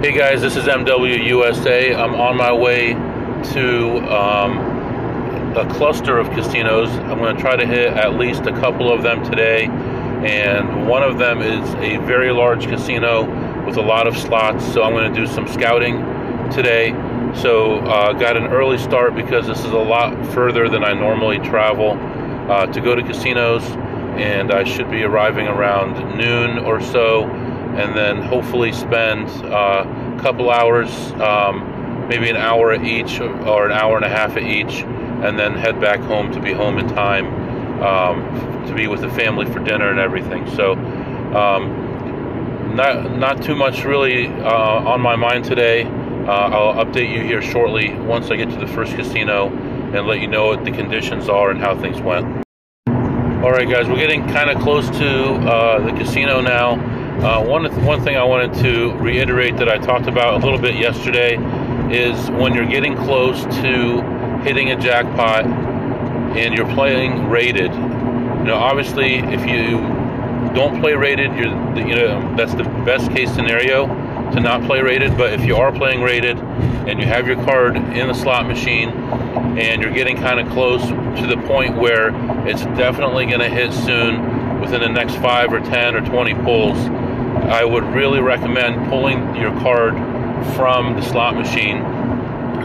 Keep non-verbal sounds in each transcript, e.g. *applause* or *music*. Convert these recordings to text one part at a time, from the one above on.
Hey guys, this is MW USA. I'm on my way to um, a cluster of casinos. I'm going to try to hit at least a couple of them today, and one of them is a very large casino with a lot of slots. So I'm going to do some scouting today. So uh, got an early start because this is a lot further than I normally travel uh, to go to casinos, and I should be arriving around noon or so and then hopefully spend uh, a couple hours, um, maybe an hour at each or an hour and a half at each, and then head back home to be home in time um, to be with the family for dinner and everything. So, um, not not too much really uh, on my mind today. Uh, I'll update you here shortly once I get to the first casino and let you know what the conditions are and how things went. All right, guys, we're getting kind of close to uh, the casino now. Uh, one one thing I wanted to reiterate that I talked about a little bit yesterday is when you're getting close to hitting a jackpot and you're playing rated. You know, obviously, if you don't play rated, you're you know that's the best case scenario to not play rated. But if you are playing rated and you have your card in the slot machine and you're getting kind of close to the point where it's definitely going to hit soon within the next five or ten or twenty pulls I would really recommend pulling your card from the slot machine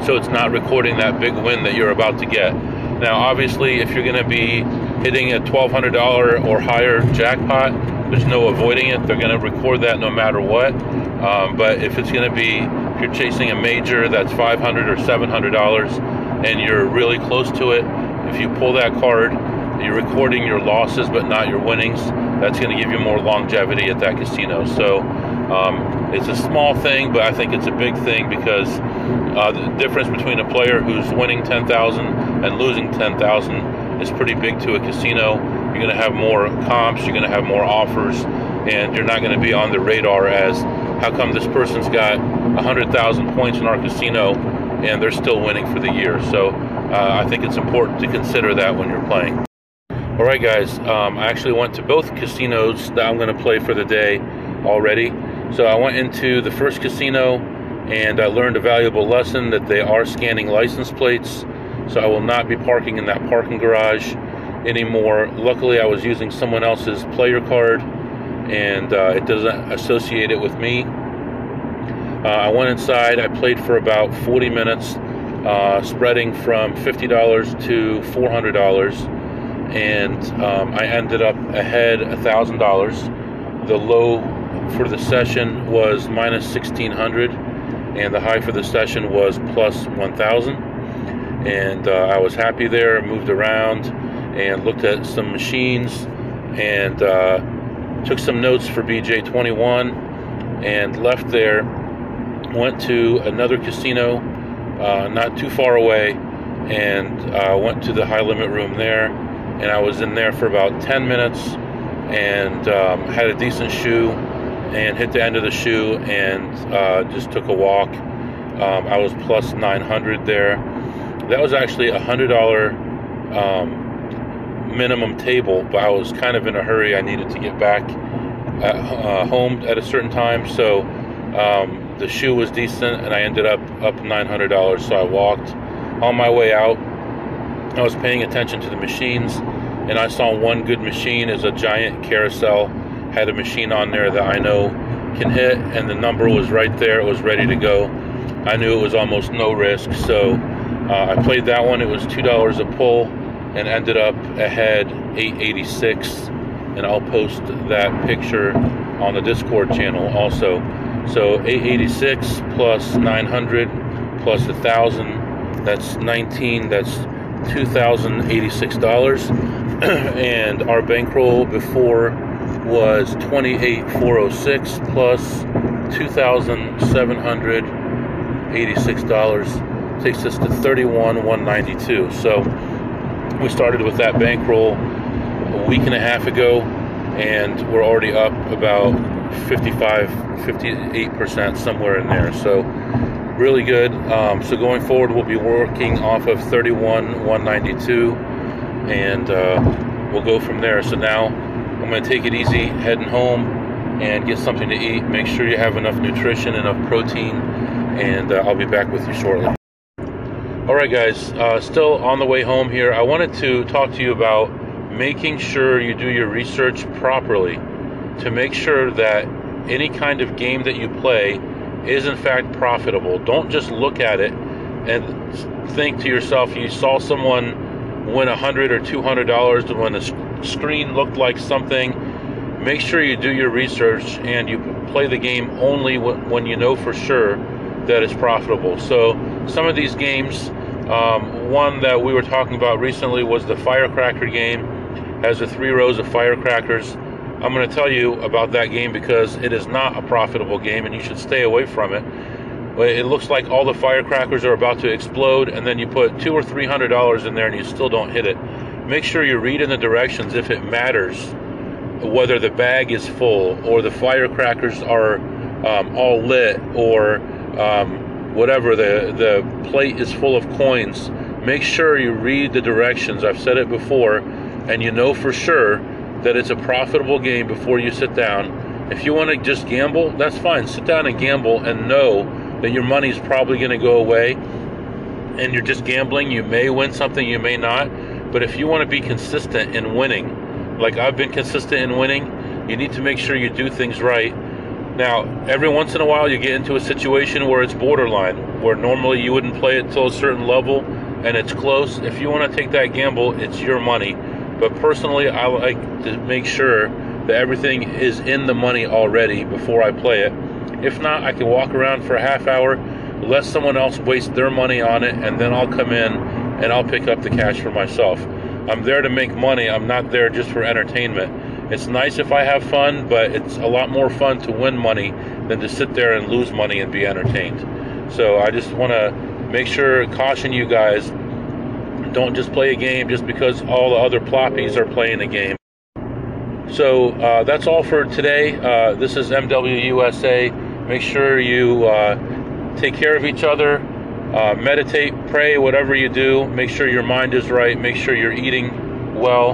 so it's not recording that big win that you're about to get. Now, obviously, if you're going to be hitting a $1,200 or higher jackpot, there's no avoiding it. They're going to record that no matter what. Um, but if it's going to be, if you're chasing a major that's 500 or $700 and you're really close to it, if you pull that card, you're recording your losses but not your winnings. That's going to give you more longevity at that casino. So um, it's a small thing, but I think it's a big thing because uh, the difference between a player who's winning 10,000 and losing 10,000 is pretty big to a casino. You're going to have more comps, you're going to have more offers, and you're not going to be on the radar as how come this person's got 100,000 points in our casino and they're still winning for the year. So uh, I think it's important to consider that when you're playing. All right, guys, um, I actually went to both casinos that I'm going to play for the day already. So I went into the first casino and I learned a valuable lesson that they are scanning license plates. So I will not be parking in that parking garage anymore. Luckily, I was using someone else's player card and uh, it doesn't associate it with me. Uh, I went inside, I played for about 40 minutes, uh, spreading from $50 to $400 and um, I ended up ahead thousand dollars. The low for the session was minus sixteen hundred, and the high for the session was plus one thousand. And uh, I was happy there. Moved around and looked at some machines and uh, took some notes for BJ twenty one, and left there. Went to another casino, uh, not too far away, and uh, went to the high limit room there and I was in there for about 10 minutes and um, had a decent shoe and hit the end of the shoe and uh, just took a walk. Um, I was plus 900 there. That was actually a hundred dollar um, minimum table, but I was kind of in a hurry. I needed to get back at, uh, home at a certain time, so um, the shoe was decent, and I ended up up $900. So I walked on my way out I was paying attention to the machines, and I saw one good machine is a giant carousel. Had a machine on there that I know can hit, and the number was right there. It was ready to go. I knew it was almost no risk, so uh, I played that one. It was two dollars a pull, and ended up ahead 886. And I'll post that picture on the Discord channel also. So 886 plus 900 plus a thousand. That's 19. That's $2,086. *clears throat* and our bankroll before was 28406 plus $2,786 takes us to 31192 so we started with that bankroll a week and a half ago and we're already up about 55 58% somewhere in there. So really good. Um, so going forward, we'll be working off of 31 192, and uh, we'll go from there. So now I'm going to take it easy, heading home, and get something to eat. Make sure you have enough nutrition, enough protein, and uh, I'll be back with you shortly. All right, guys, uh, still on the way home here. I wanted to talk to you about making sure you do your research properly to make sure that any kind of game that you play is in fact profitable. Don't just look at it and think to yourself you saw someone win a hundred or two hundred dollars when the screen looked like something. Make sure you do your research and you play the game only when you know for sure that it's profitable. So some of these games, um, one that we were talking about recently was the Firecracker game. Has the three rows of firecrackers I'm going to tell you about that game because it is not a profitable game and you should stay away from it. It looks like all the firecrackers are about to explode, and then you put two or three hundred dollars in there and you still don't hit it. Make sure you read in the directions if it matters whether the bag is full or the firecrackers are um, all lit or um, whatever the the plate is full of coins. Make sure you read the directions. I've said it before, and you know for sure that it's a profitable game before you sit down. If you want to just gamble, that's fine. Sit down and gamble and know that your money's probably going to go away and you're just gambling. You may win something, you may not. But if you want to be consistent in winning, like I've been consistent in winning, you need to make sure you do things right. Now, every once in a while, you get into a situation where it's borderline, where normally you wouldn't play it till a certain level and it's close. If you want to take that gamble, it's your money but personally, I like to make sure that everything is in the money already before I play it. If not, I can walk around for a half hour, let someone else waste their money on it, and then I'll come in and I'll pick up the cash for myself. I'm there to make money, I'm not there just for entertainment. It's nice if I have fun, but it's a lot more fun to win money than to sit there and lose money and be entertained. So I just want to make sure, caution you guys don't just play a game just because all the other ploppies are playing a game. So uh, that's all for today. Uh, this is MWUSA. Make sure you uh, take care of each other, uh, meditate, pray, whatever you do. Make sure your mind is right. Make sure you're eating well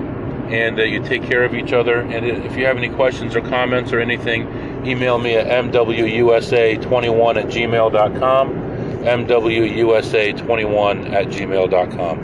and that you take care of each other. And if you have any questions or comments or anything, email me at MWUSA21 at gmail.com. MWUSA21 at gmail.com.